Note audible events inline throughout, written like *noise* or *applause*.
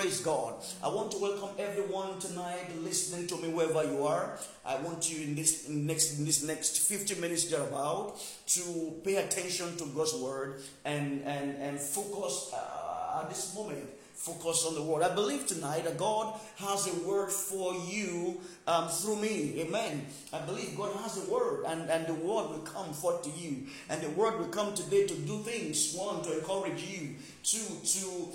Praise God. I want to welcome everyone tonight listening to me wherever you are. I want you in this next in this next 50 minutes thereabout to pay attention to God's word and and and focus uh, at this moment focus on the word. I believe tonight that God has a word for you um, through me. Amen. I believe God has a word, and, and the word will come forth to you. And the word will come today to do things. One, to encourage you. Two, to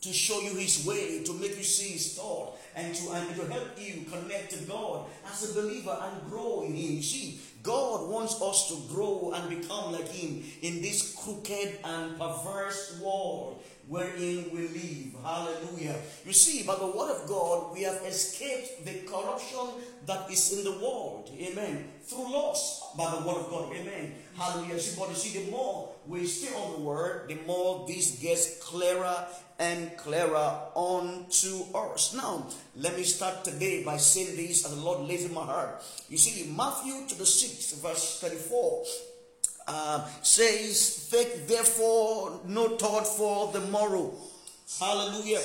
to show you his way, to make you see his thought, and to, and to help you connect to God as a believer and grow in him. You see, God wants us to grow and become like him in this crooked and perverse world wherein we live. Hallelujah. You see, by the word of God, we have escaped the corruption that is in the world. Amen. Through loss by the word of God. Amen. Hallelujah. See, but you see, the more we stay on the word, the more this gets clearer and clearer unto us. Now, let me start today by saying this as the Lord lays in my heart. You see, Matthew to the 6th, verse 34 uh, says, Take therefore no thought for the morrow. Hallelujah.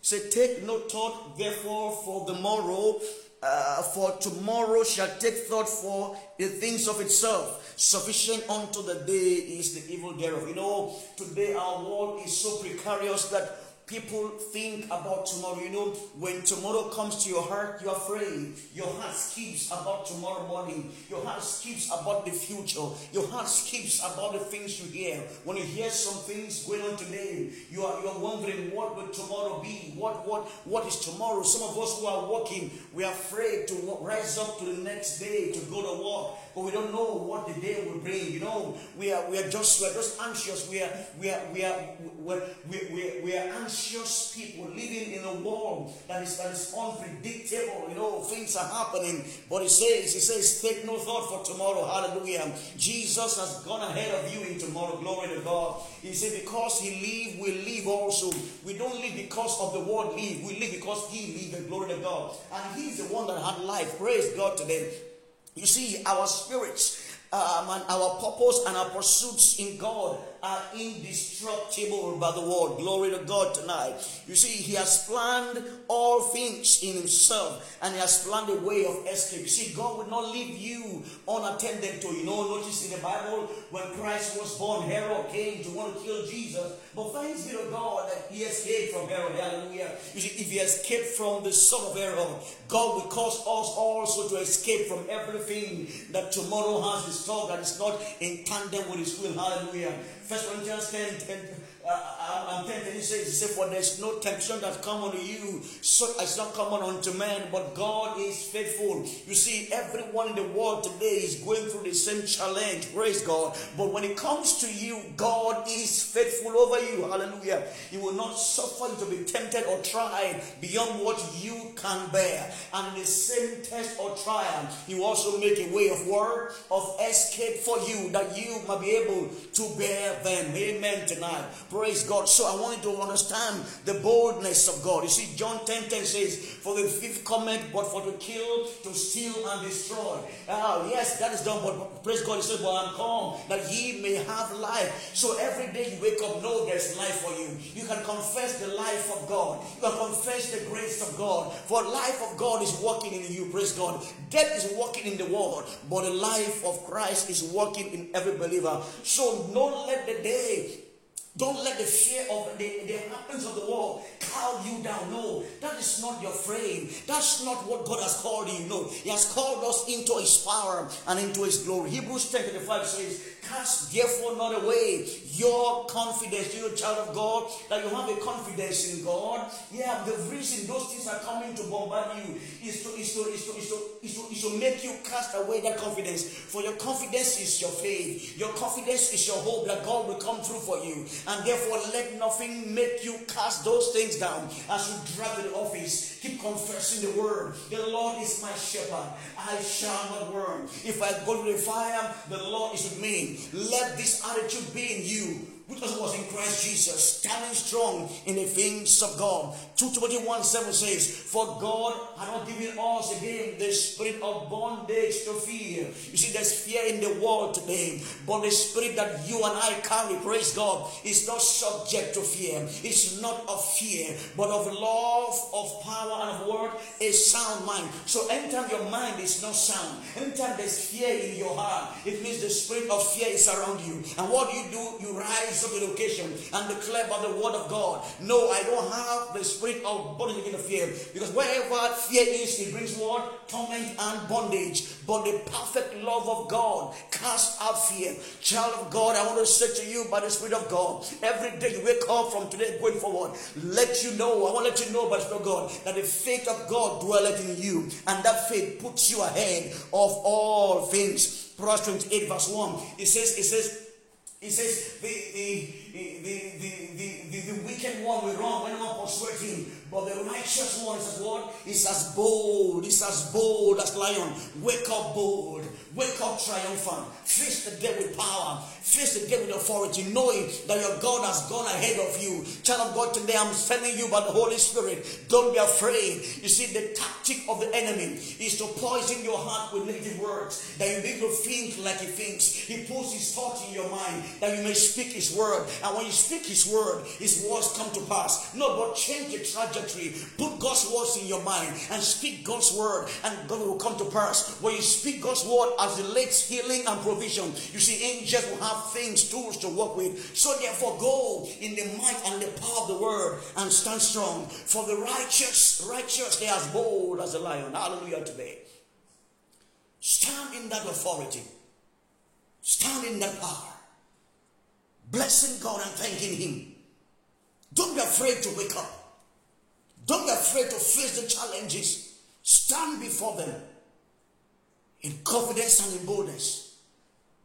Say, Take no thought therefore for the morrow. Uh, for tomorrow shall take thought for the things of itself. Sufficient unto the day is the evil thereof. You know, today our world is so precarious that People think about tomorrow. You know, when tomorrow comes to your heart, you're afraid. Your heart skips about tomorrow morning. Your heart skips about the future. Your heart skips about the things you hear. When you hear some things going on today, you are you are wondering what will tomorrow be? What what what is tomorrow? Some of us who are working, we are afraid to rise up to the next day to go to work but we don't know what the day will bring. You know, we are we are just we are just anxious. We are we are we are we we, we, are anxious people living in a world that is that is unpredictable. You know, things are happening. But he says, he says, take no thought for tomorrow. Hallelujah. Jesus has gone ahead of you in tomorrow. Glory to God. He said, because he live, we live also. We don't live because of the world live. We live because he live. Glory to God. And he's the one that had life. Praise God today. You see, our spirits um, and our purpose and our pursuits in God are indestructible by the word. Glory to God tonight. You see, He has planned all things in Himself and He has planned a way of escape. You see, God will not leave you unattended to. You know, notice in the Bible when Christ was born, Herod came to want to kill Jesus. But thanks be to God that He escaped from Herod. Hallelujah. You see, if He escaped from the son of Herod, God will cause us also to escape from everything that tomorrow has in store that is not in tandem with His will. Hallelujah. First Corinthians 10, 10 uh, I'm 10, he says, he For there's no temptation that come unto you, so it's not common unto man, but God is faithful. You see, everyone in the world today is going through the same challenge. Praise God. But when it comes to you, God is faithful over you. Hallelujah. He will not suffer you to be tempted or tried beyond what you can bear. And in the same test or trial, He will also make a way of work, of escape for you, that you might be able to bear them. Amen tonight. Praise God. So I want you to understand the boldness of God. You see, John 10 10 says, For the fifth cometh but for to kill, to steal, and destroy. Ah, yes, that is done, but praise God. He said, But I'm come that ye may have life. So every day you wake up, know there's life for you. You can confess the life of God. You can confess the grace of God. For life of God is working in you. Praise God. Death is working in the world, but the life of Christ is working in every believer. So don't let the day don't let the fear of the, the happens of the world cow you down. No, that is not your frame. That's not what God has called you. No, He has called us into His power and into His glory. Hebrews 10 25 says, Cast therefore not away your confidence, you child of God, that you have a confidence in God. Yeah, the reason those things are coming to bombard you is to, is to, is to, is to, is to, is to make you cast away that confidence. For your confidence is your faith. Your confidence is your hope that God will come through for you. And therefore, let nothing make you cast those things down as you drive to the office. Keep confessing the word. The Lord is my shepherd. I shall not worry. If I go to the fire, the Lord is with me. Let this attitude be in you also was in Christ Jesus, standing strong in the things of God. 2 Timothy 1 7 says, For God had not given us again the spirit of bondage to fear. You see, there's fear in the world today, but the spirit that you and I carry, praise God, is not subject to fear. It's not of fear, but of love, of power, and of word, a sound mind. So anytime your mind is not sound, anytime there's fear in your heart, it means the spirit of fear is around you. And what do you do? You rise up in occasion and declare by the word of God. No, I don't have the spirit of bondage against fear. Because wherever fear is, it brings what? Torment and bondage. But the perfect love of God casts out fear. Child of God, I want to say to you by the Spirit of God, every day you wake up from today going forward, let you know, I want to let you know by the Spirit of God, that the faith of God dwelleth in you. And that faith puts you ahead of all things. Proverbs 28 verse 1. It says, it says, it says, the, the, the, the, the, wicked one will run when not persuade him, but the righteous one is as what? Is as bold, is as bold as lion. Wake up bold, wake up triumphant, face the day with power, face the day with authority, knowing that your God has gone ahead of you. Child of God, today I'm sending you by the Holy Spirit. Don't be afraid. You see, the tactic of the enemy is to poison your heart with negative words, that you begin to think like he thinks. He puts his thoughts in your mind, that you may speak his word. And when you speak his word, his words come to pass. No, but change the trajectory. Put God's words in your mind and speak God's word, and God will come to pass. When you speak God's word as the late healing and provision, you see, angels will have things, tools to work with. So therefore, go in the might and the power of the word and stand strong. For the righteous, righteous, they are as bold as a lion. Hallelujah today. Stand in that authority. Stand in that power. Blessing God and thanking Him. Don't be afraid to wake up. Don't be afraid to face the challenges. Stand before them in confidence and in boldness.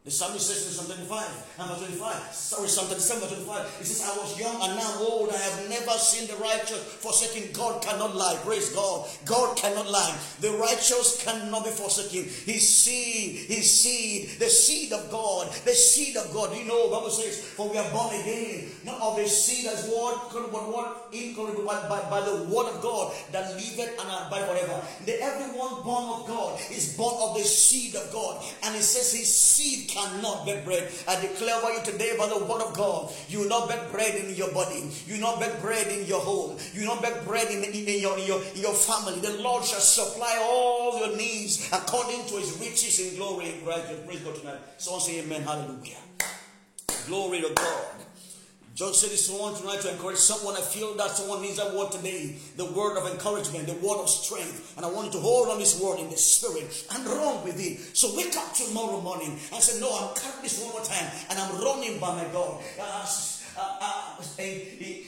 The psalmist says in Psalm 25, number 25, sorry, Psalm 37, 25, it says, I was young and now old. I have never seen the righteous forsaken. God cannot lie. Praise God. God cannot lie. The righteous cannot be forsaken. His seed, his seed, the seed of God, the seed of God. You know, Bible says, for we are born again, not of the seed as word, but what incorruptible by, by, by the word of God that liveth and abide forever. The everyone born of God is born of the seed of God. And it says his seed cannot beg bread. I declare over you today by the word of God, you will not beg bread in your body. You will not beg bread in your home. You will not beg bread in, in, in, your, in, your, in your family. The Lord shall supply all your needs according to his riches in glory in Christ. Praise God tonight. Someone say amen. Hallelujah. Glory to God. Just say this one tonight to encourage someone. I feel that someone needs that word today. The word of encouragement, the word of strength. And I want you to hold on this word in the spirit and run with it. So wake up tomorrow morning and say, No, I'm carrying this one more time and I'm running by my God. Uh, in,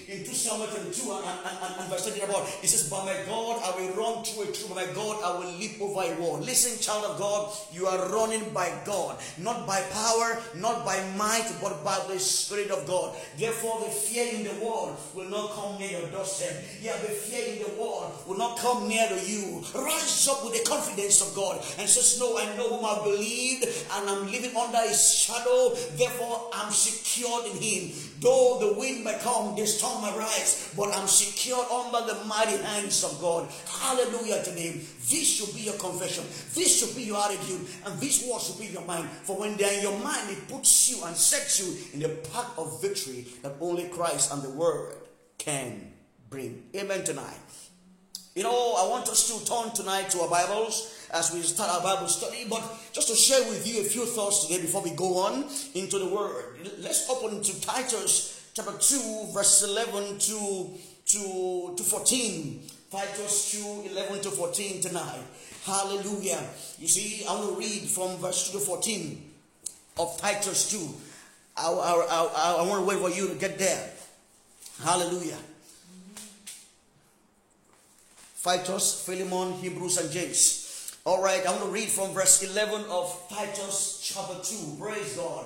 in 2 Samuel 22 and, and, and, verse 30 about, it says, By my God, I will run through a troop. By my God, I will leap over a wall. Listen, child of God, you are running by God, not by power, not by might, but by the Spirit of God. Therefore, the fear in the world will not come near your doorstep. Yeah, the fear in the world will not come near to you. Rise up with the confidence of God and says, No, I know whom I believed, and I'm living under his shadow. Therefore, I'm secured in him. Though the wind may come, the storm may rise, but I'm secured under the mighty hands of God. Hallelujah to Him. This should be your confession. This should be your attitude. And this word should be your mind. For when they're in your mind, it puts you and sets you in the path of victory that only Christ and the Word can bring. Amen tonight. You know, I want us to turn tonight to our Bibles as we start our Bible study, but just to share with you a few thoughts today before we go on into the Word. Let's open to Titus chapter 2, verse 11 to, to, to 14. Titus 2, 11 to 14 tonight. Hallelujah. You see, I want to read from verse 2 to 14 of Titus 2. I, I, I, I want to wait for you to get there. Hallelujah. Titus, Philemon, Hebrews, and James. All right, I want to read from verse 11 of Titus chapter 2. Praise God.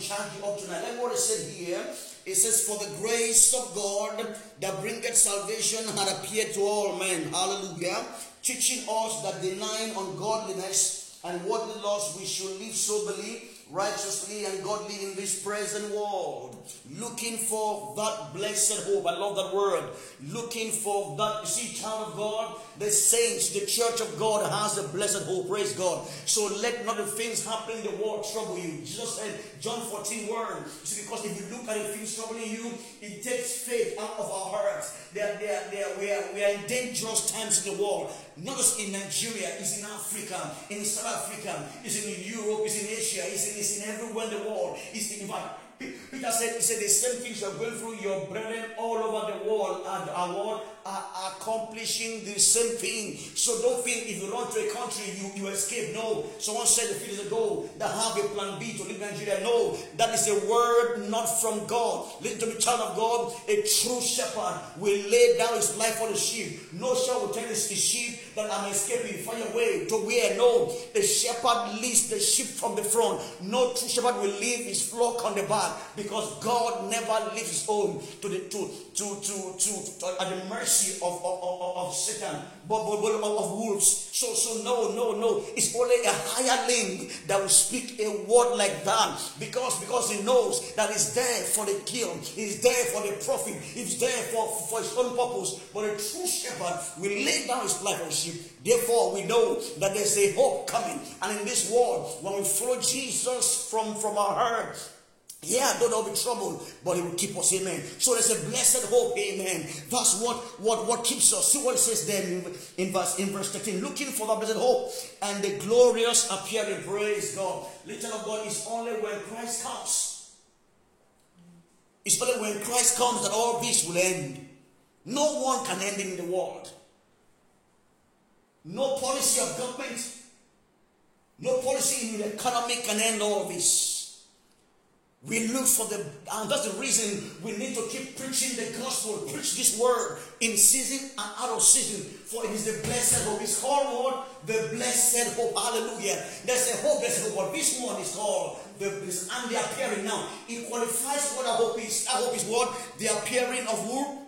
Charge you up tonight. Let what it said here. It says, For the grace of God that bringeth salvation had appeared to all men. Hallelujah. Teaching us that denying ungodliness and worldly lust we should live soberly, righteously and godly in this present world, looking for that blessed hope. I love that word. Looking for that. You see, child of God, the saints, the church of God has a blessed hope. Praise God. So let not the things happening in the world trouble you. Jesus said, John 14 word. See, because if you look at the things troubling you, it takes faith out of our hearts. We, are, we are in dangerous times in the world. Not just in Nigeria, it's in Africa, in South Africa, it's in Europe, it's in Asia, it's in, it's in everywhere in the world. It's in, in fact, Peter said, he said the same things you're going through, your brethren all over the world and our world are accomplishing the same thing. So don't think if you run to a country, you, you escape. No. Someone said a few days ago that have a plan B to leave Nigeria. No, that is a word not from God. Listen to me, child of God. A true shepherd will lay down his life for the sheep. No shepherd will tell his sheep that I'm escaping. Find your way to where? No. The shepherd leads the sheep from the front. No true shepherd will leave his flock on the back because God never leaves his own to the to to to to, to at the mercy of, of, of, of Satan, but, of wolves. So so no no no. It's only a higher link that will speak a word like that because because he knows that it's there for the kill, it's there for the profit, it's there for, for his own purpose. But a true shepherd will lay down his life for sheep. Therefore, we know that there's a hope coming. And in this world, when we follow Jesus from, from our heart, yeah, though there'll be trouble, but He will keep us. Amen. So there's a blessed hope. Amen. That's what what what keeps us. See what it says there in, in verse in verse 13. Looking for the blessed hope and the glorious appearing. Praise God. Little of God is only when Christ comes. It's only when Christ comes that all this will end. No one can end in the world. No policy of government, no policy in the economy can end all this. We look for the, and that's the reason we need to keep preaching the gospel, preach this word in season and out of season. For it is the blessed hope. It's called what? The blessed hope. Hallelujah. There's a hope, a hope. This one is called the and the appearing. Now, it qualifies what our hope is. Our hope is what? The appearing of who?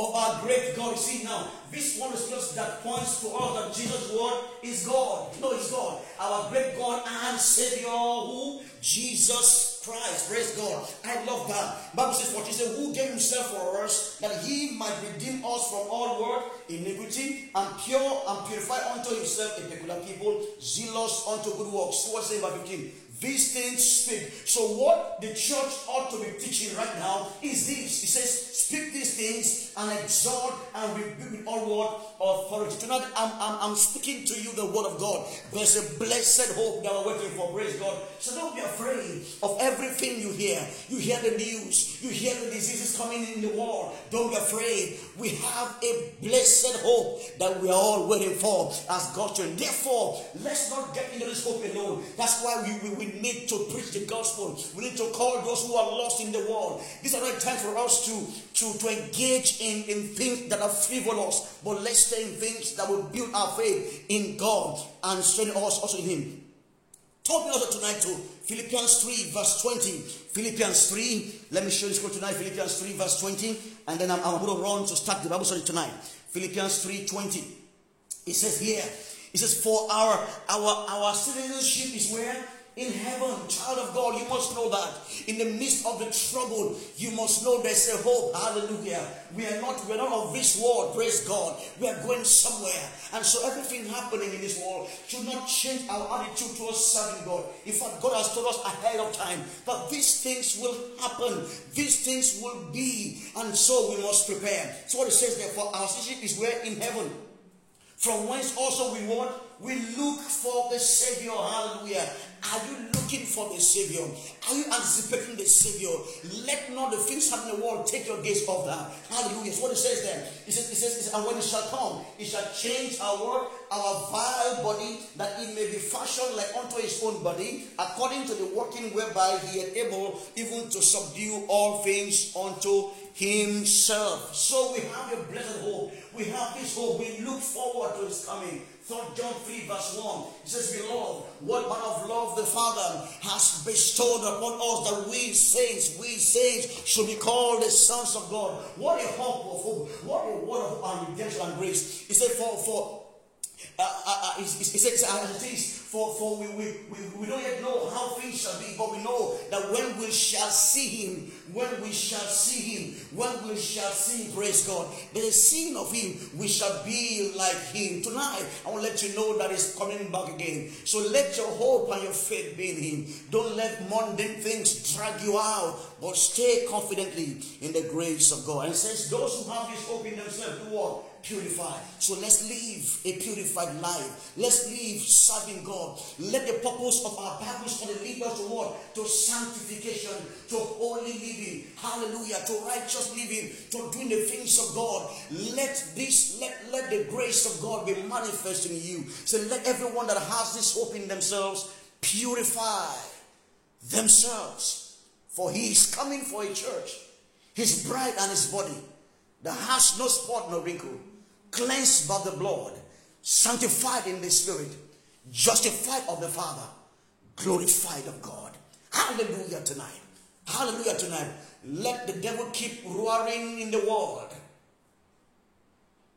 Of our great God. See now, this one is just that points to us that Jesus' word is God. No, it's God. Our great God and Savior who? Jesus Christ. Praise God. I love that. Bible says what he said, who gave himself for us that he might redeem us from all work, iniquity, and pure and purify unto himself a peculiar people, zealous unto good works. So what's it about 15? These things speak. So what the church ought to be teaching right now is this. It says, speak these things and exhort and rebuke with all word of authority. Tonight I'm, I'm, I'm speaking to you the word of God. There's a blessed hope that we're waiting for. Praise God. So don't be afraid of everything you hear. You hear the news. You hear the diseases coming in the world. Don't be afraid. We have a blessed hope that we are all waiting for as God's children. Therefore, let's not get into this hope alone. That's why we, we, we need to preach the gospel. We need to call those who are lost in the world. These are not time for us to, to, to engage in, in things that are frivolous, but let's stay in things that will build our faith in God and strengthen us also in Him. Talk me also tonight to Philippians 3, verse 20. Philippians 3, let me show you scripture tonight. Philippians 3, verse 20, and then I'm, I'm going to run to start the Bible study tonight. Philippians 3, 20. It says here, it says, For our our our citizenship is where? In heaven. Child of God, you must know that. In the midst of the trouble, you must know there's a hope. Hallelujah. We are not, we're not of this world. Praise God. We are going somewhere. And so everything happening in this world should not change our attitude towards serving God. In fact, God has told us ahead of time that these things will happen. These things will be. And so we must prepare. So what it says there, for our citizenship is where in heaven. From whence also we want, we look for the Savior. Hallelujah. Are you looking for the Savior? Are you anticipating the Savior? Let not the things happen in the world take your gaze off that. Hallelujah. That's what it says says, it says, it says, and when it shall come, it shall change our world, our vile body, that it may be fashioned like unto his own body, according to the working whereby he is able even to subdue all things unto himself. So we have a blessed hope. We have this hope. We look forward to his coming. 3 John 3 verse 1. It says, Beloved, what manner of love the Father has bestowed upon us that we saints, we saints should be called the sons of God. What a hope of hope. What a word of redemption and grace. He said, for, for uh, uh, uh, he says, as it is, For, for we, we, we, we don't yet know how things shall be, but we know that when we shall see him, when we shall see him, when we shall see him, praise God, the seeing of him, we shall be like him. Tonight, I want to let you know that he's coming back again. So let your hope and your faith be in him. Don't let mundane things drag you out, but stay confidently in the grace of God. And says, those who have this hope in themselves do what? purified. So let's live a purified life. Let's live serving God. Let the purpose of our Bible study lead us to what? To sanctification, to holy living. Hallelujah. To righteous living, to doing the things of God. Let this, let, let the grace of God be manifest in you. So let everyone that has this hope in themselves purify themselves. For he is coming for a church, his bride and his body that has no spot, no wrinkle cleansed by the blood, sanctified in the Spirit, justified of the Father, glorified of God. Hallelujah tonight. Hallelujah tonight. Let the devil keep roaring in the world.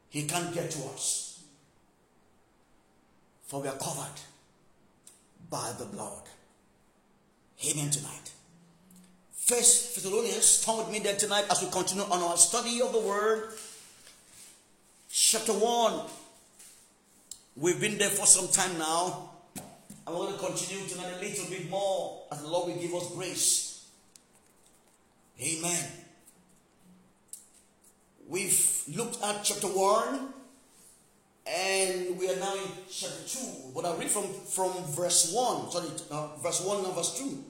He can't get to us. For we are covered by the blood. Amen tonight. First Thessalonians, turn with me there tonight as we continue on our study of the word chapter 1. We've been there for some time now. I want to continue tonight a little bit more as the Lord will give us grace. Amen. We've looked at chapter 1 and we are now in chapter 2. But I read from, from verse 1, sorry, uh, verse 1 and verse 2.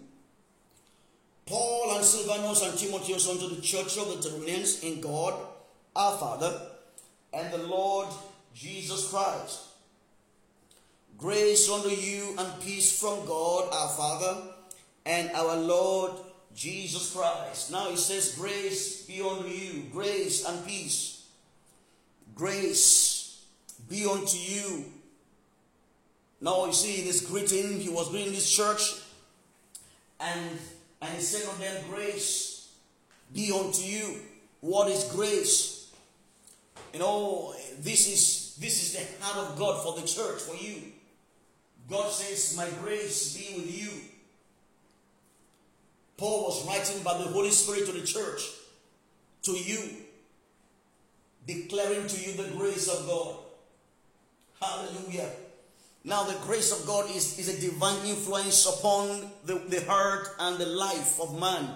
Paul and Silvanus and Timotheus unto the church of the Thessalonians in God, our Father and the Lord Jesus Christ. Grace unto you and peace from God our Father and our Lord Jesus Christ. Now he says, Grace be unto you, grace and peace. Grace be unto you. Now you see this greeting, he was greeting this church, and, and he said unto them, Grace be unto you. What is grace? You know, this is this is the heart of God for the church, for you. God says, My grace be with you. Paul was writing by the Holy Spirit to the church, to you, declaring to you the grace of God. Hallelujah. Now, the grace of God is, is a divine influence upon the, the heart and the life of man.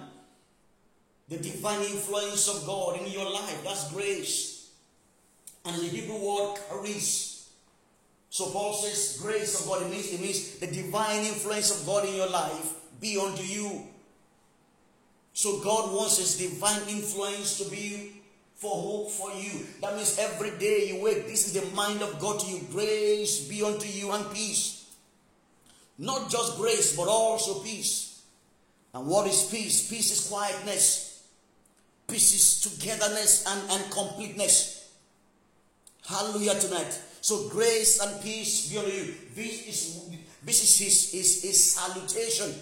The divine influence of God in your life, that's grace. And the Hebrew word charis. So Paul says, grace of God, it means, it means the divine influence of God in your life be unto you. So God wants his divine influence to be for hope for you. That means every day you wake, this is the mind of God to you. Grace be unto you and peace. Not just grace, but also peace. And what is peace? Peace is quietness. Peace is togetherness and, and completeness. Hallelujah tonight. So grace and peace be unto you. This is this is his, his, his salutation.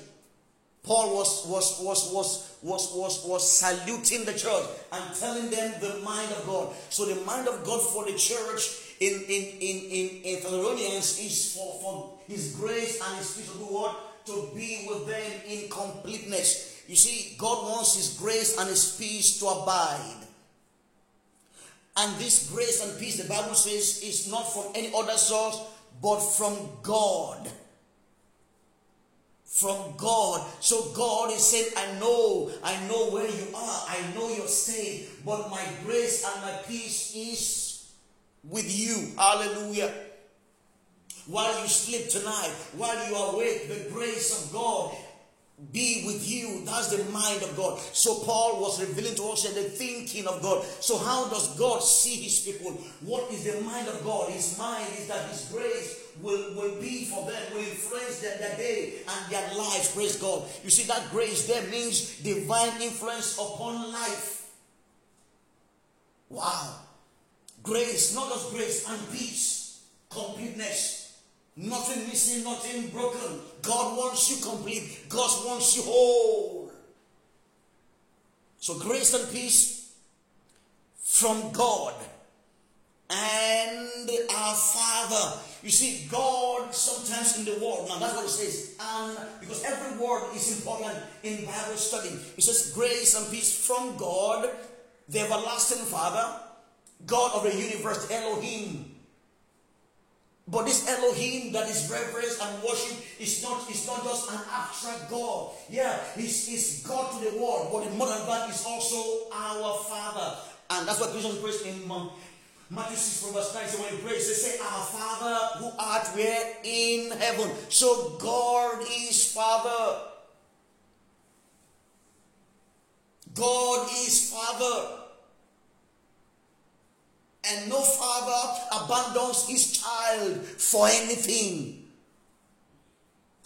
Paul was was was was was was was saluting the church and telling them the mind of God. So the mind of God for the church in in in in, Thessalonians is for, for his grace and his peace to do what? To be with them in completeness. You see, God wants his grace and his peace to abide. And this grace and peace, the Bible says, is not from any other source, but from God. From God. So God is saying, I know, I know where you are, I know your state, but my grace and my peace is with you. Hallelujah. While you sleep tonight, while you awake, the grace of God be with you. That's the mind of God. So Paul was revealing to us the thinking of God. So how does God see his people? What is the mind of God? His mind is that his grace will, will be for them, will influence their, their day and their lives. Praise God. You see, that grace there means divine influence upon life. Wow. Grace, not just grace and peace, completeness. Nothing missing, nothing broken. God wants you complete. God wants you whole. So grace and peace from God and our Father. You see, God sometimes in the word, now that's what it says, and because every word is important in Bible study. It says, Grace and peace from God, the everlasting Father, God of the universe, Elohim. But this Elohim that is reverence and worship is not, is not just an abstract God. Yeah, he's, he's God to the world, but more than that, is also our Father. And that's what Jesus prays in Matthew 6 from verse 9. So when he prays, they say, Our Father who art where in heaven. So God is Father. God is Father. And no father abandons his child for anything.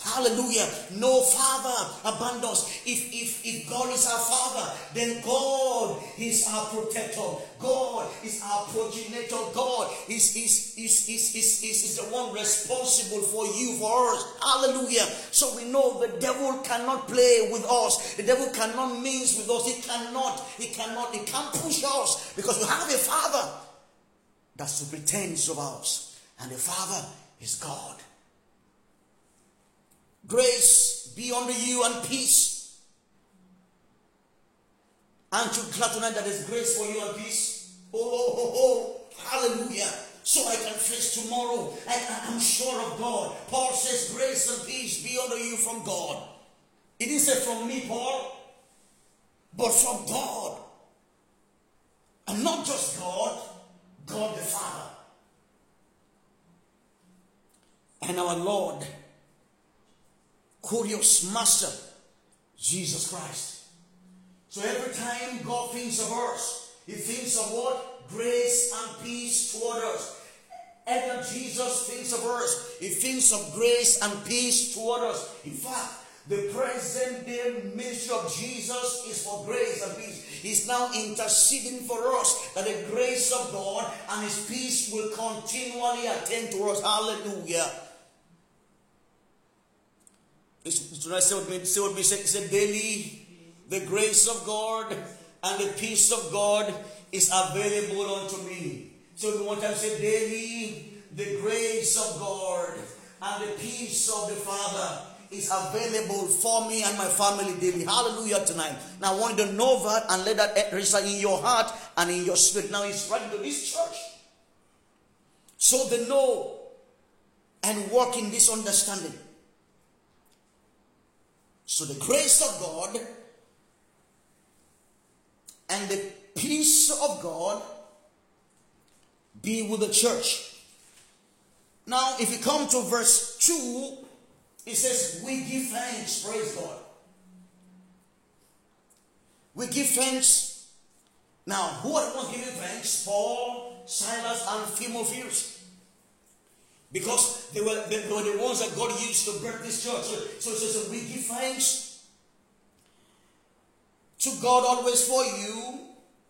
Hallelujah. No father abandons. If, if, if God is our father, then God is our protector. God is our progenitor. God is, is, is, is, is, is, is the one responsible for you, for us. Hallelujah. So we know the devil cannot play with us. The devil cannot mince with us. He cannot, he cannot, he can't push us because we have a father that superintends of us. And the Father is God. Grace be unto you and peace. Aren't you glad tonight that there's grace for you and peace? Oh, oh, oh, hallelujah. So I can face tomorrow. I, I'm sure of God. Paul says, Grace and peace be unto you from God. It say from me, Paul, but from God. And not just God, God the Father. And our Lord, Kurios Master, Jesus Christ. So every time God thinks of us, He thinks of what? Grace and peace toward us. Every Jesus thinks of us, He thinks of grace and peace toward us. In fact, the present day ministry of Jesus is for grace and peace. He's now interceding for us that the grace of God and His peace will continually attend to us. Hallelujah. Tonight, say what me, say what me say, say daily, the grace of God and the peace of God is available unto me. So one time say daily, the grace of God and the peace of the Father is available for me and my family daily. Hallelujah tonight. Now I want you to know that and let that reside in your heart and in your spirit. Now it's right to this church. So they know and work in this understanding. So the grace of God and the peace of God be with the church. Now, if you come to verse 2, it says, We give thanks, praise God. We give thanks. Now, who are the ones giving thanks? Paul, Silas, and Timotheus. Because they were, they were the ones that God used to birth this church. So, so, so, so we give thanks to God always for you,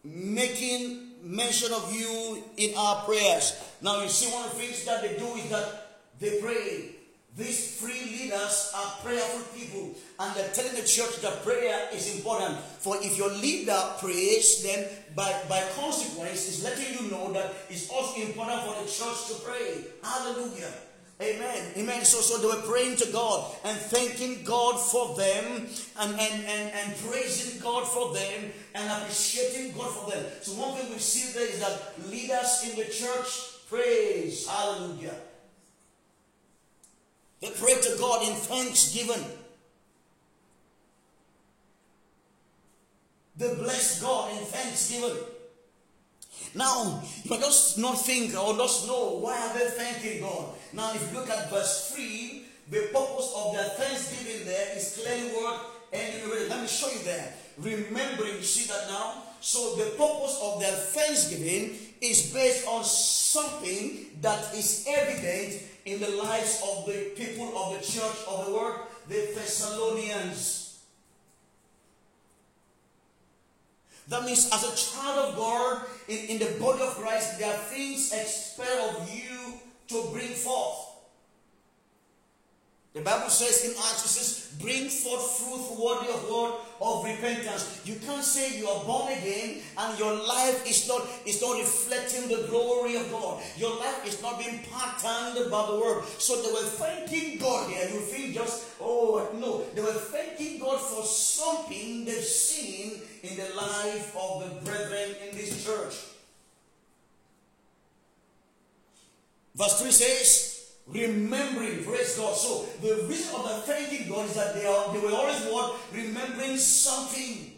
making mention of you in our prayers. Now, you see, one of the things that they do is that they pray these three leaders are prayerful people, and they're telling the church that prayer is important. For if your leader prays, then by, by consequence, is letting you know that it's also important for the church to pray. Hallelujah. Amen. Amen. So, so they were praying to God and thanking God for them and, and, and, and praising God for them and appreciating God for them. So one thing we see there is that leaders in the church praise. Hallelujah. They pray to God in thanksgiving. They bless God in thanksgiving. Now, you might just not think or just know why are they thanking God. Now, if you look at verse 3, the purpose of their thanksgiving there is clearly word and let me show you there. Remembering, you see that now? So the purpose of their thanksgiving is based on something that is evident in the lives of the people of the church of the world, the Thessalonians. That means, as a child of God in, in the body of Christ, there are things expected of you to bring forth. The Bible says in Acts, it says, bring forth fruit worthy of word of repentance. You can't say you are born again and your life is not, is not reflecting the glory of God. Your life is not being patterned by the word. So they were thanking God here. You feel just, oh no. They were thanking God for something they've seen in the life of the brethren in this church. Verse 3 says, remembering, praise God. So the reason of the thanking God is that they are they were always what remembering something.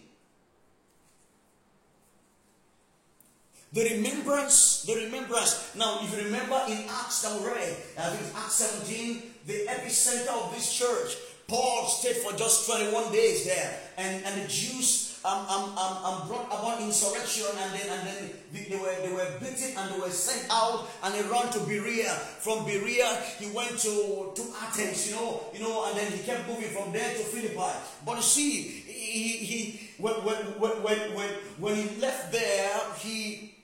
The remembrance, the remembrance. Now, if you remember in Acts that we read, I think Acts 17, the epicenter of this church, Paul stayed for just 21 days there, and, and the Jews um, um, um, um, brought about insurrection and then and then they were they were beaten and they were sent out and they ran to Berea. From Berea he went to, to Athens, you know, you know, and then he kept moving from there to Philippi. But see, he, he when, when, when, when, when he left there, he,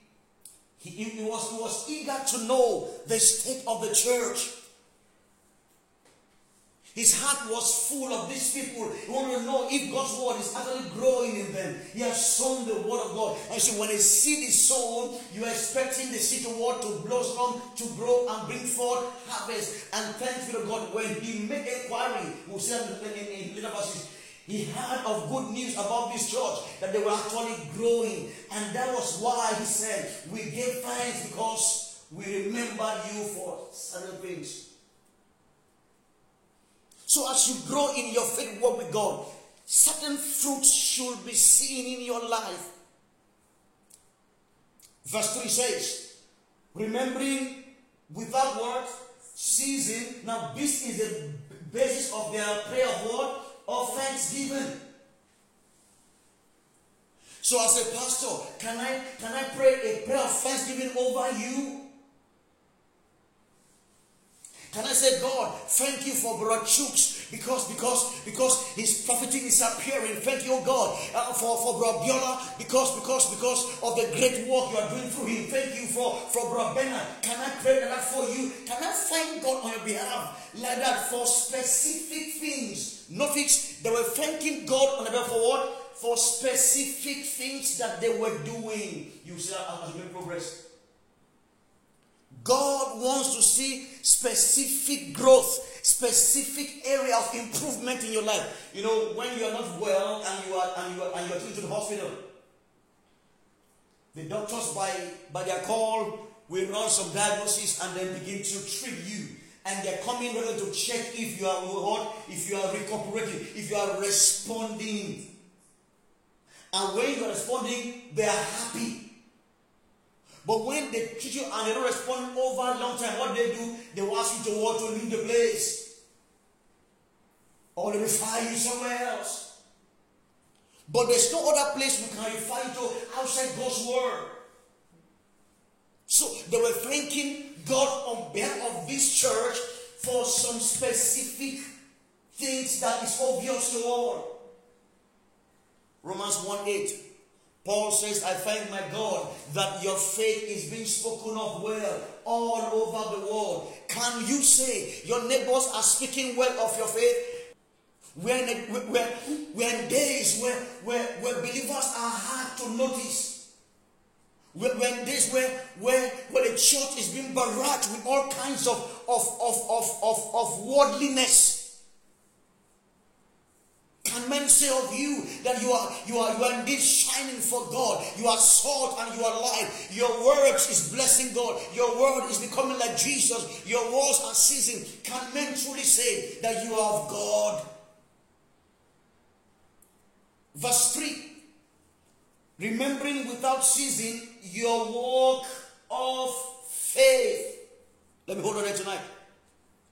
he, he, was, he was eager to know the state of the church. His heart was full of these people. He wanted to know if God's word is actually growing in them. He has sown the word of God. And so when a seed is sown, you are expecting the seed of word to blossom, to grow, and bring forth harvest. And thanks be to God. When he made inquiry, we'll see in, in, later verses, he heard of good news about this church that they were actually growing. And that was why he said, We gave thanks because we remember you for certain things. So as you grow in your faith walk with God, certain fruits should be seen in your life. Verse 3 says, remembering without word, Season. Now, this is the basis of their prayer of word of thanksgiving. So, as a pastor, can I can I pray a prayer of thanksgiving over you? Can I say, God, thank you for Brother Chooks because because because his prophetic is appearing. Thank you, God, uh, for for Brother Biola because because because of the great work you are doing through him. Thank you for for Brother. Can I pray that for you? Can I thank God on your behalf like that for specific things? No fix. They were thanking God on the behalf for what? For specific things that they were doing. You see, as we make progress. God wants to see specific growth, specific area of improvement in your life. You know, when you are not well and you are and you are and you are taken to the hospital, the doctors by by their call will run some diagnosis and then begin to treat you. And they're coming ready to check if you are what, if you are recuperating, if you are responding. And when you are responding, they are happy. But when they treat you and they don't respond over a long time, what they do, they will ask you to walk to leave the place. Or they refer you somewhere else. But there's no other place we can refer you to outside God's word. So they were thanking God on behalf of this church for some specific things that is obvious to all. Romans 1 8. Paul says, I thank my God that your faith is being spoken of well all over the world. Can you say your neighbors are speaking well of your faith? When, when, days where, where, where believers are hard to notice, when, when days where, where, where the church is being barraged with all kinds of, of, of, of, of, of worldliness, say of you that you are you are you are indeed shining for God? You are salt and you are light. Your words is blessing God. Your word is becoming like Jesus. Your words are ceasing. Can men truly say that you are of God? Verse 3 Remembering without ceasing your walk of faith. Let me hold on there tonight.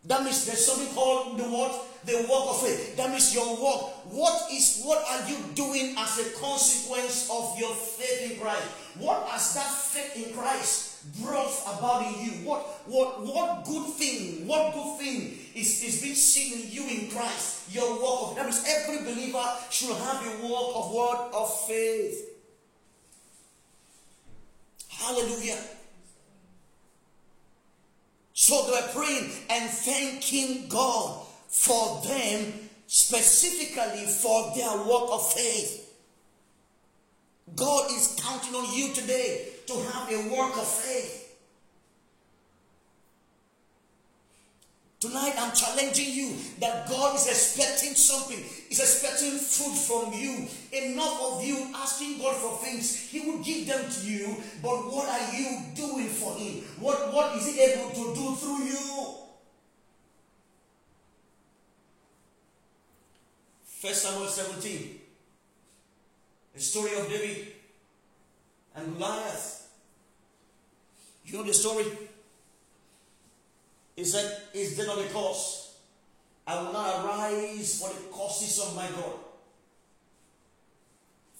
That means there's something called the what? The work of faith. That means your work. What is what are you doing as a consequence of your faith in Christ? What has that faith in Christ brought about in you? What what what good thing, what good thing is, is being seen in you in Christ? Your work of that means every believer should have a work of what? Of faith. Hallelujah. So they were praying and thanking God for them, specifically for their work of faith. God is counting on you today to have a work of faith. Tonight I'm challenging you that God is expecting something. He's expecting food from you. Enough of you asking God for things. He will give them to you. But what are you doing for Him? What, what is He able to do through you? First Samuel 17. The story of David and Goliath. You know the story? He said, Is there not a cause? I will not arise for the causes of my God.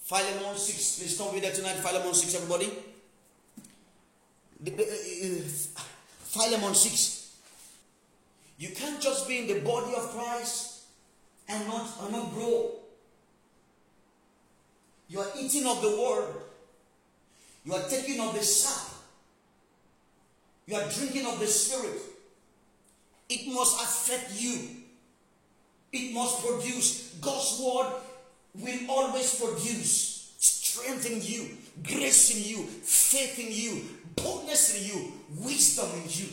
Philemon 6. Please come with that tonight. Philemon 6, everybody. Uh, Philemon 6. You can't just be in the body of Christ and not, and not grow. You are eating of the word. You are taking of the sap. You are drinking of the spirit. It must affect you. It must produce. God's word will always produce strength in you, grace in you, faith in you, boldness in you, wisdom in you.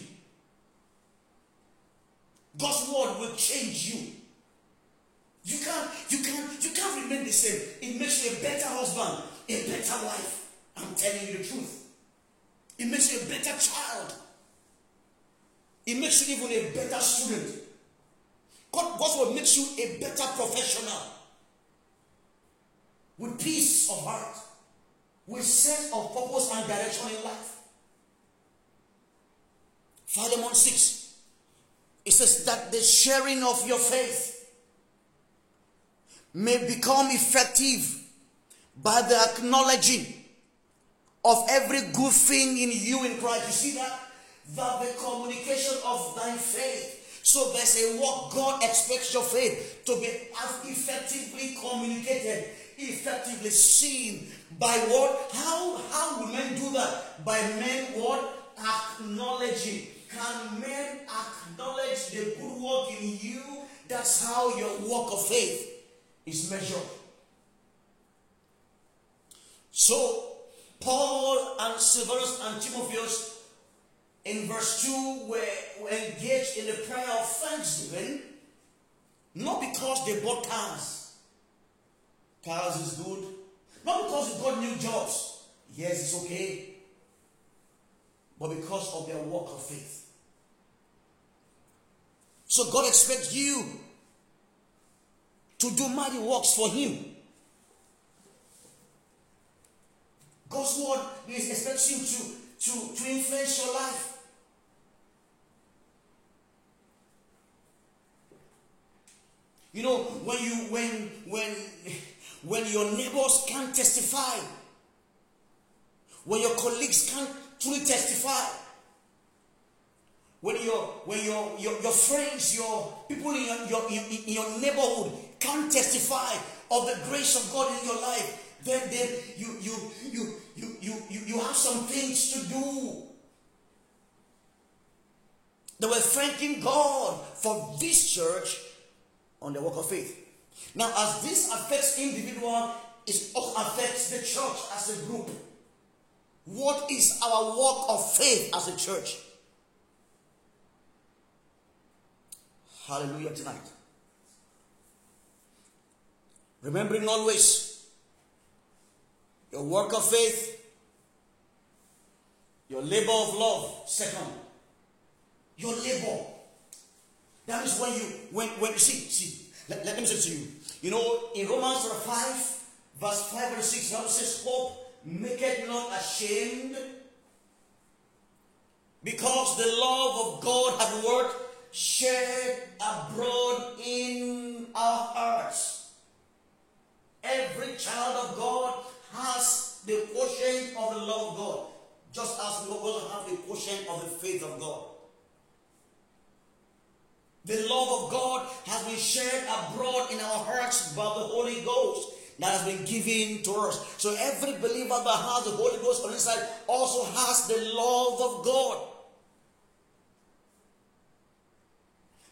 God's word will change you. You can't, you can't, you can't remain the same. It makes you a better husband, a better wife. I'm telling you the truth. It makes you a better child. It makes you even a better student. God, God's word makes you a better professional. With peace of heart. With sense of purpose and direction in life. Philemon 6. It says that the sharing of your faith may become effective by the acknowledging of every good thing in you in Christ. You see that? That the communication of thy faith. So there's a work God expects your faith to be as effectively communicated, effectively seen by what? How how will men do that? By men what? Acknowledging. Can men acknowledge the good work in you? That's how your work of faith is measured. So Paul and Silvanus and Timotheus in verse 2 were, were engaged in the prayer of thanksgiving, not because they bought cars. Cars is good. Not because they got new jobs. Yes, it's okay. But because of their work of faith. So God expects you to do mighty works for Him. God's word is expecting you to, to, to influence your life. You know, when you when when when your neighbors can't testify, when your colleagues can't truly testify, when your when your your, your friends, your people in your, your in, in your neighborhood can't testify of the grace of God in your life, then then you you you you you you, you have some things to do. They were thanking God for this church on the work of faith. Now, as this affects individual, it affects the church as a group. What is our work of faith as a church? Hallelujah tonight. Remembering always your work of faith, your labor of love, second. Your labor. That is when you, when, when, see, see, let, let me say to you. You know, in Romans 5, verse 5 and 6, Bible says, Hope maketh not ashamed, because the love of God hath worked shed abroad in our hearts. Every child of God has the quotient of the love of God, just as we also have the quotient of the faith of God. The love of God has been shared abroad in our hearts by the Holy Ghost that has been given to us. So every believer that has the Holy Ghost on inside also has the love of God.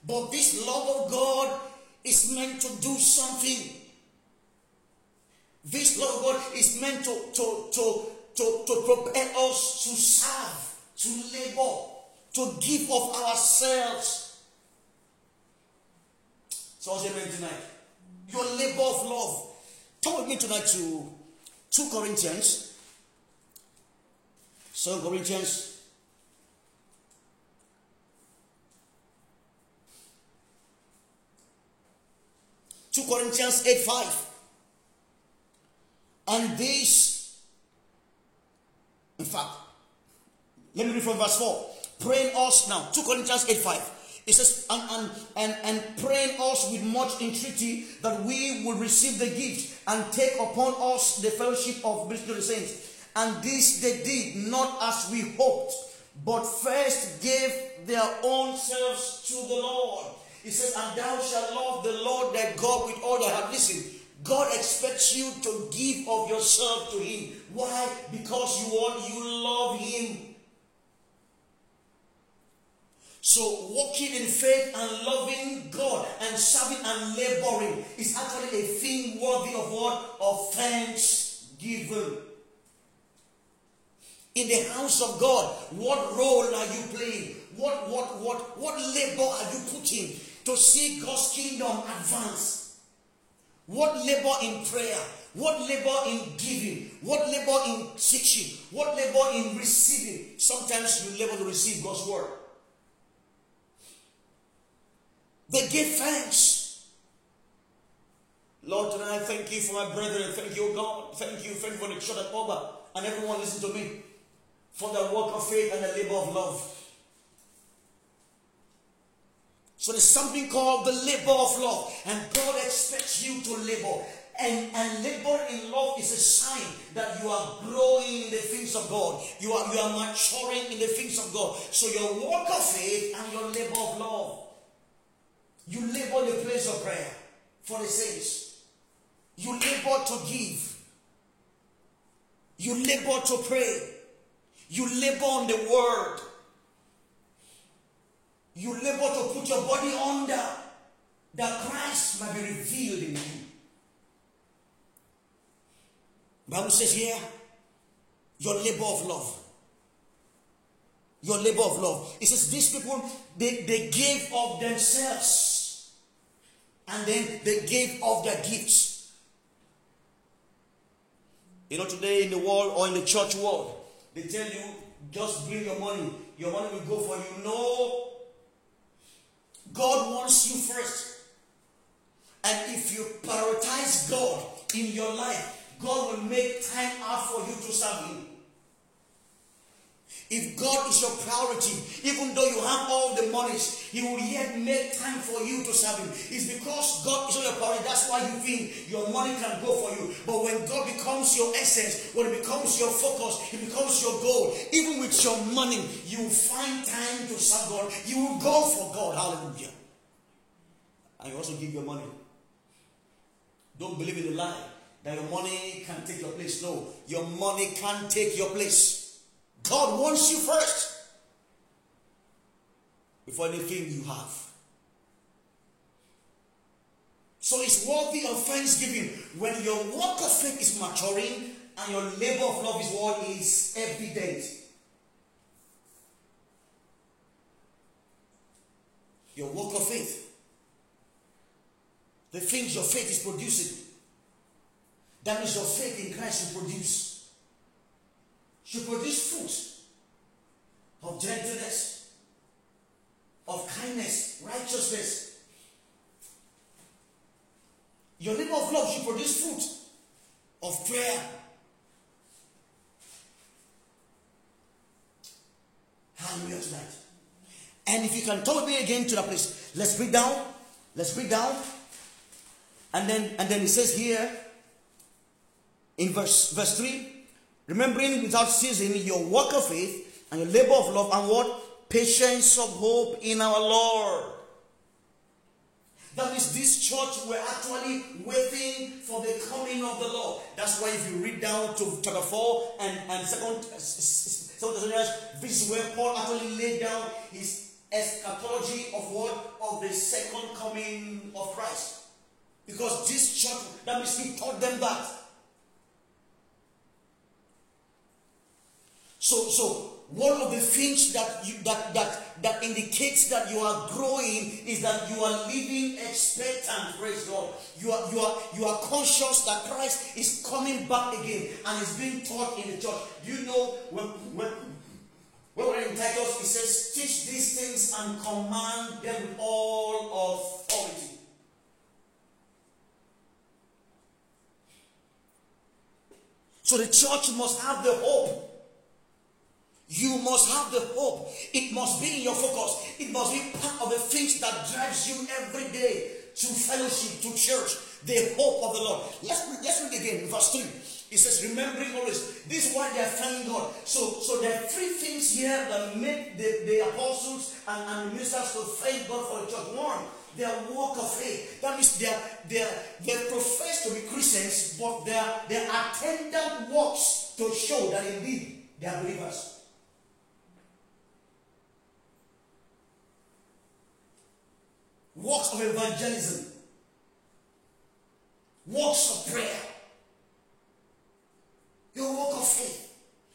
But this love of God is meant to do something. This of God is meant to, to, to, to, to prepare us to serve, to labor, to give of ourselves. So what's amen tonight? Your labor of love. Talk with me tonight to 2 Corinthians. 2 Corinthians 2 Corinthians 8 5. And this, in fact, let me read from verse 4. Praying us now, 2 Corinthians 8 5. It says, and, and, and, and praying us with much entreaty that we will receive the gift and take upon us the fellowship of the saints. And this they did, not as we hoped, but first gave their own selves to the Lord he says, And thou shalt love the Lord thy God with all thy heart. Listen, God expects you to give of yourself to Him. Why? Because you want, you love Him. So, walking in faith and loving God and serving and laboring is actually a thing worthy of what? Of thanksgiving. In the house of God, what role are you playing? What what what what labor are you putting to see God's kingdom advance. What labor in prayer, what labor in giving, what labor in teaching, what labor in receiving. Sometimes you labor to receive God's word. They give thanks. Lord, tonight I thank you for my brethren. Thank you, God. Thank you, thank you for the church at Oba. And everyone listen to me. For the work of faith and the labor of love. So there's something called the labor of love, and God expects you to labor. And, and labor in love is a sign that you are growing in the things of God. You are, you are maturing in the things of God. So your walk of faith and your labor of love. You labor the place of prayer for the saints. You labor to give. You labor to pray. You labor on the word. You labor to put your body under that Christ might be revealed in you. Bible says here, your labor of love. Your labor of love. It says these people, they, they gave of themselves. And then they gave of their gifts. You know, today in the world or in the church world, they tell you, just bring your money. Your money will go for you. No, God wants you first. And if you prioritize God in your life, God will make time out for you to serve Him. If God is your priority, even though you have all the monies, He will yet make time for you to serve Him. It's because God is your priority. That's why you think your money can go for you. But when God becomes your essence, when it becomes your focus, it becomes your goal, even with your money, you will find time to serve God. You will go for God. Hallelujah. And you also give your money. Don't believe in the lie that your money can take your place. No, your money can't take your place. God wants you first before anything you have. So it's worthy of thanksgiving when your work of faith is maturing and your labor of love is what is evident. Your work of faith, the things your faith is producing, that is your faith in Christ will produce should produce fruit of gentleness, of kindness, righteousness. Your labor of love should produce fruit of prayer. Hallelujah tonight. And if you can talk me again to that place, let's break down. Let's break down. And then and then it says here in verse verse 3 Remembering without ceasing your work of faith and your labor of love and what? Patience of hope in our Lord. That means this church were actually waiting for the coming of the Lord. That's why if you read down to chapter 4 and, and second, uh, second Thessalonians, this is where Paul actually laid down his eschatology of what? Of the second coming of Christ. Because this church, that means he taught them that. So, so one of the things that you that that that indicates that you are growing is that you are living expectant praise god you are you are you are conscious that christ is coming back again and is being taught in the church you know when when when we're in Titus, it says, Teach these things and command them with all authority. So the church must have the hope you must have the hope. It must be in your focus. It must be part of the things that drives you every day to fellowship, to church. The hope of the Lord. Let's, let's read again, verse 3. It says, remembering always. This is why they are thanking God. So, so there are three things here that make the, the apostles and, and ministers to thank God for the church. One, their walk of faith. That means they are, they are, they profess to be Christians, but their, their attendant works to show that indeed they are believers. Works of evangelism, works of prayer, your work of faith,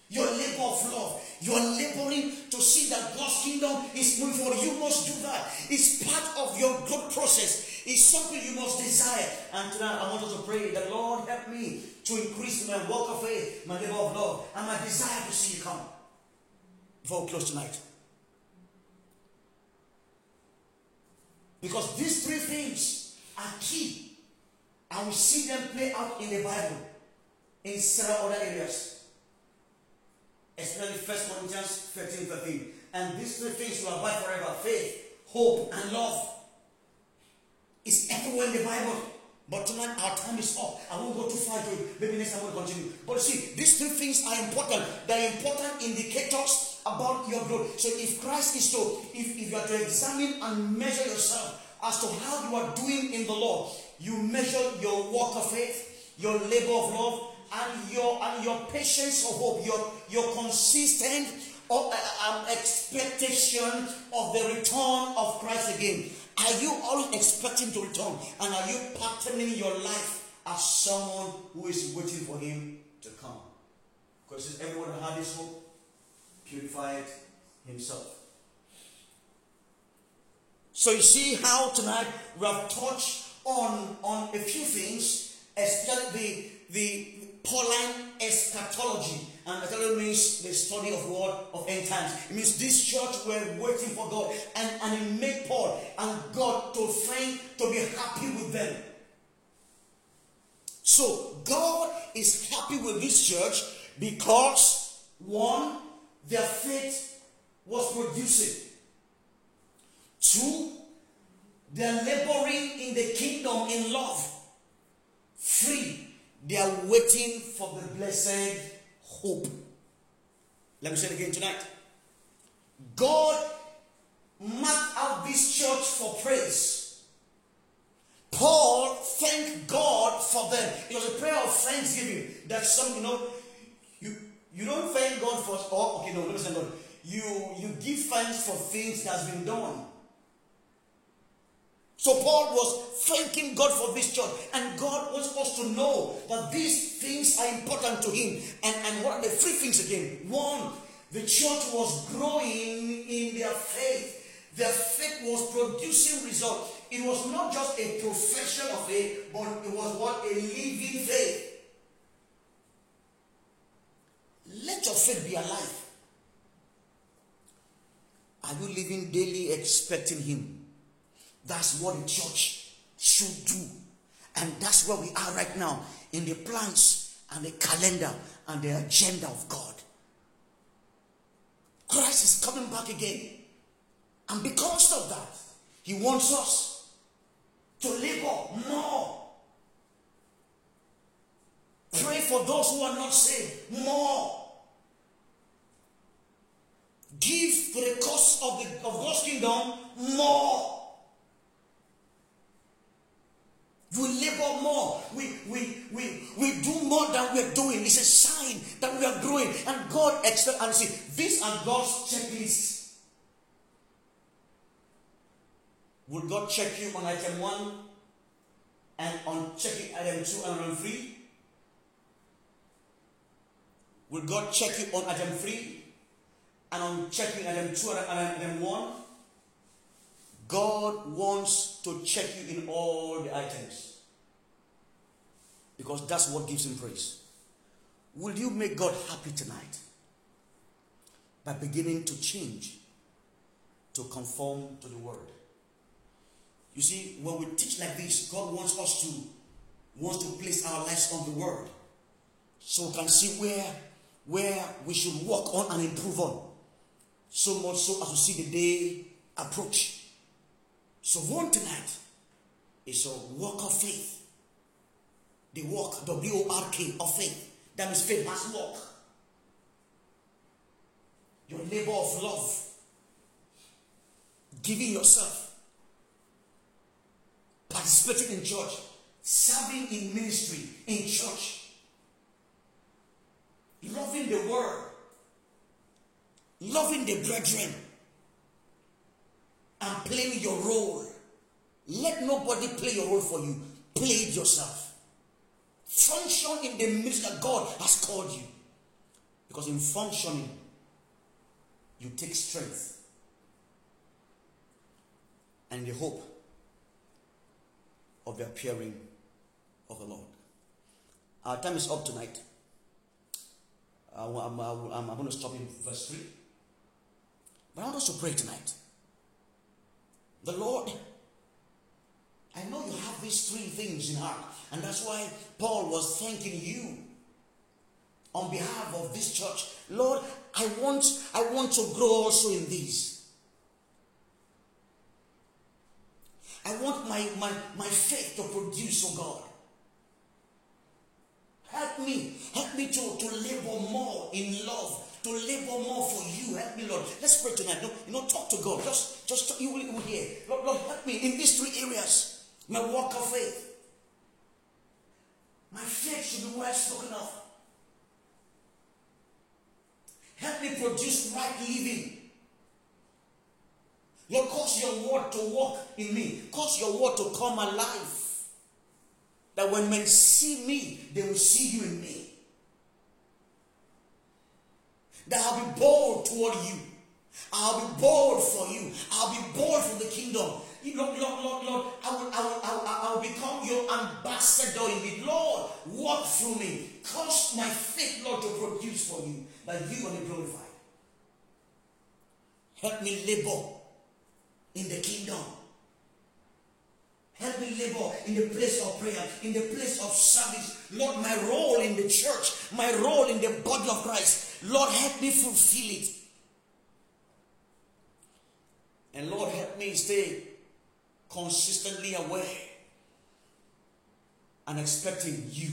your labor of love. You are laboring to see that God's kingdom is moving forward. You must do that. It's part of your growth process. It's something you must desire. And tonight I want us to pray that Lord help me to increase my work of faith, my labor of love, and my desire to see you come. Before we close tonight. Because these three things are key. And we see them play out in the Bible in several other areas. Especially 1 Corinthians 13 13. And these three things will abide forever faith, hope, and love. It's everywhere in the Bible. But tonight our time is up. I won't go too far to it. Maybe next time we'll continue. But see, these three things are important. They're important indicators about your growth. So if Christ is so, if, if you are to examine and measure yourself as to how you are doing in the Lord, you measure your walk of faith, your labor of love, and your and your patience of hope, your your consistent uh, um, expectation of the return of Christ again. Are you always expecting to return? And are you patterning your life as someone who is waiting for him to come? Because everyone had this hope purified himself. So you see how tonight we have touched on, on a few things, especially the, the Pauline eschatology. And eschatology means the study of what? Of end times. It means this church were waiting for God. And, and it made Paul and God to find, to be happy with them. So God is happy with this church because one, their faith was producing. Two, they're laboring in the kingdom in love. Three, they are waiting for the blessed hope. Let me say it again tonight. God marked out this church for praise. Paul thanked God for them. It was a prayer of thanksgiving that some, you know, you, don't thank God for, oh, okay, no, me say God. You, you give thanks for things that has been done. So Paul was thanking God for this church, and God wants us to know that these things are important to Him. And, and what are the three things again? One, the church was growing in their faith. Their faith was producing results. It was not just a profession of faith, but it was what a living faith. Faith be alive. Are you living daily expecting Him? That's what the church should do. And that's where we are right now in the plans and the calendar and the agenda of God. Christ is coming back again. And because of that, He wants us to labor more. Pray for those who are not saved more. Give to the cause of, the, of God's kingdom more. We labor more. We, we, we, we do more than we're doing. It's a sign that we are growing. And God expects, and see, these are God's checklists. Will God check you on item one and on checking item two and item three? Will God check you on item three and on checking item two and item one? God wants to check you in all the items because that's what gives Him praise. Will you make God happy tonight by beginning to change to conform to the Word? You see, when we teach like this, God wants us to wants to place our lives on the Word, so we can see where where we should work on and improve on. So much so as to see the day approach. So one tonight is a walk of faith. The walk, W-O-R-K, of faith. That means faith must walk. Your labor of love. Giving yourself. Participating in church. Serving in ministry, in church. Loving the word. Loving the brethren. And playing your role. Let nobody play your role for you. Play it yourself. Function in the ministry that God has called you. Because in functioning, you take strength and the hope of the appearing of the Lord. Our time is up tonight. I'm, I'm, I'm, I'm going to stop in verse 3. But I want us to pray tonight. The Lord, I know you have these three things in heart. And that's why Paul was thanking you on behalf of this church. Lord, I want, I want to grow also in these. I want my, my, my faith to produce, oh God. Help me. Help me to, to labor more in love. To labor more for you. Help me, Lord. Let's pray tonight. No, you know, talk to God. Just, just talk, you will, you will hear. Lord, Lord, help me in these three areas. My walk of faith. My faith should be well spoken of. Help me produce right living. Lord, cause your word to walk in me. Cause your word to come alive. That when men see me, they will see you in me. That I'll be bold toward you. I'll be bold for you. I'll be bold for the kingdom. Lord, Lord, Lord, Lord, I will, I will, I will, I will become your ambassador in it. Lord, walk through me. Cause my faith, Lord, to produce for you. That you will be glorified. Help me labor in the kingdom. Help me labor in the place of prayer, in the place of service. Lord, my role in the church, my role in the body of Christ. Lord, help me fulfill it. And Lord, help me stay consistently aware and expecting you.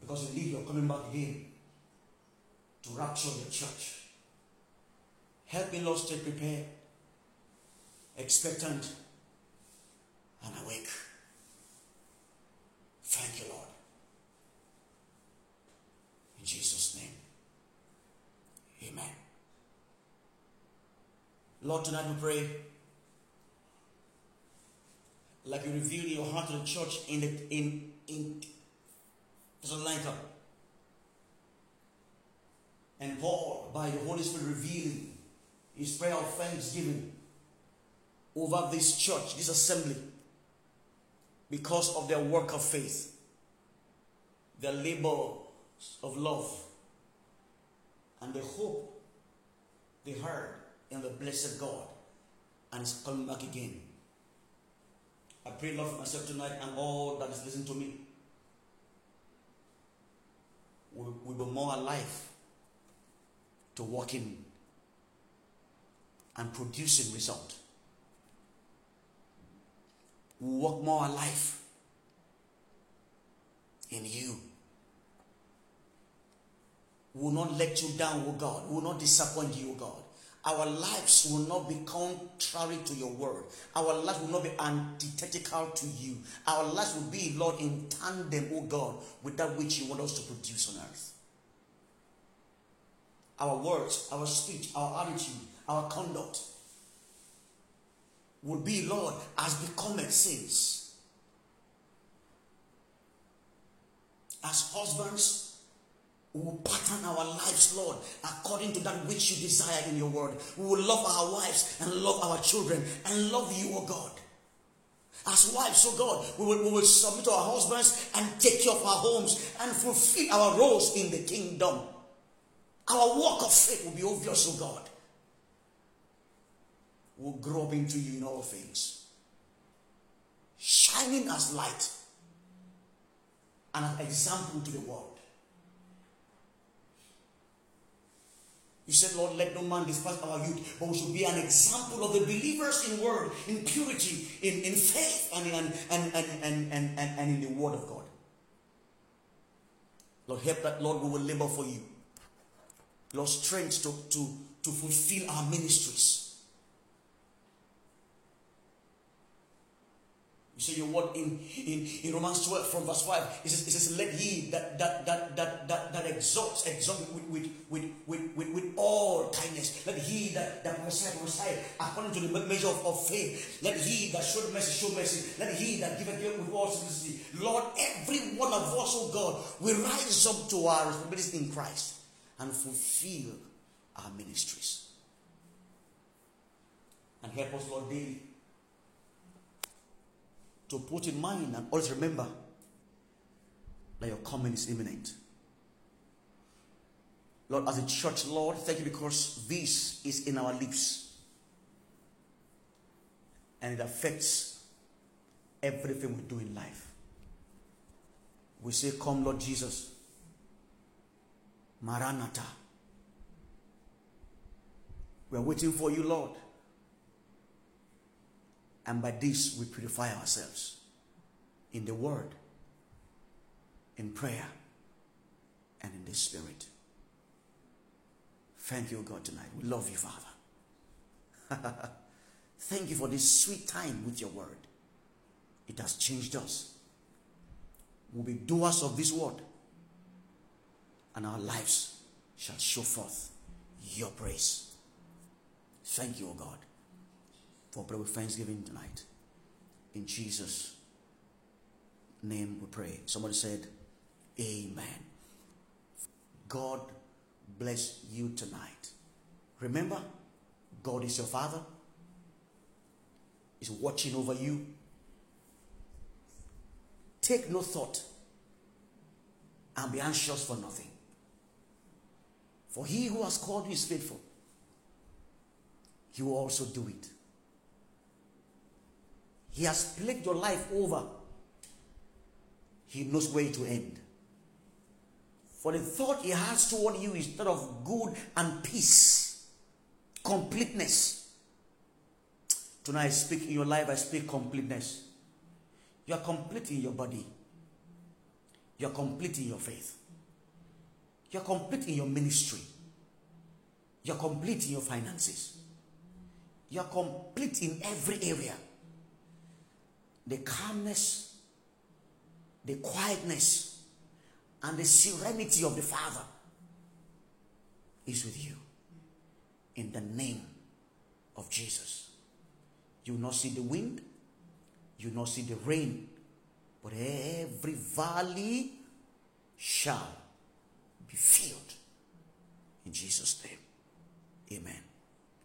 Because indeed you're coming back again to rapture the church. Help me, Lord, stay prepared, expectant, and awake. Thank you, Lord. Jesus' name. Amen. Lord, tonight we pray like you revealed your heart to the church in the in in Thessalonica. And Paul, by the Holy Spirit, revealing his prayer of thanksgiving over this church, this assembly, because of their work of faith, their labor of love, and the hope they heard in the blessed God and is coming back again. I pray, Lord, for myself tonight and all that is listening to me. We will be more alive to walk in and producing result. We walk more alive in you. Will not let you down, O God. Will not disappoint you, O God. Our lives will not be contrary to your word. Our lives will not be antithetical to you. Our lives will be, Lord, in tandem, O God, with that which you want us to produce on earth. Our words, our speech, our attitude, our conduct will be, Lord, as becometh saints. As husbands, we will pattern our lives, Lord, according to that which you desire in your word. We will love our wives and love our children and love you, O God. As wives, oh God, we will, we will submit to our husbands and take care of our homes and fulfill our roles in the kingdom. Our walk of faith will be obvious, oh God. We'll grow up into you in all things, shining as light and an example to the world. You said, Lord, let no man despise our youth, but we should be an example of the believers in word, in purity, in, in faith, and, and, and, and, and, and, and in the word of God. Lord, help that, Lord, we will labor for you. Lord, strength to, to, to fulfill our ministries. So your word in, in, in Romans 12 from verse 5, it says, it says let ye that that that that that, that exalts, exalt with, with, with, with, with, all kindness. Let he that, that prophesy, prophesy according to the measure of, of faith. Let he that show mercy, show mercy. Let he that give a gift with all simplicity. Lord, every one of us, oh God, will rise up to our responsibilities in Christ and fulfill our ministries. And help us, Lord, daily to put in mind and always remember that your coming is imminent. Lord, as a church, Lord, thank you because this is in our lips and it affects everything we do in life. We say, Come, Lord Jesus. Maranatha. We are waiting for you, Lord. And by this, we purify ourselves in the Word, in prayer, and in the Spirit. Thank you, God, tonight. We love you, Father. *laughs* Thank you for this sweet time with your Word. It has changed us. We'll be doers of this Word, and our lives shall show forth your praise. Thank you, O God for prayer with thanksgiving tonight. In Jesus' name we pray. Somebody said, Amen. God bless you tonight. Remember, God is your Father, He's watching over you. Take no thought and be anxious for nothing. For he who has called you is faithful, he will also do it. He has played your life over. He knows where to end. For the thought he has toward you is that of good and peace, completeness. Tonight I speak in your life, I speak completeness. You are complete in your body. You are complete in your faith. You are complete in your ministry. You are complete in your finances. You are complete in every area the calmness, the quietness, and the serenity of the Father is with you. In the name of Jesus. You will not see the wind, you will not see the rain, but every valley shall be filled. In Jesus' name, amen.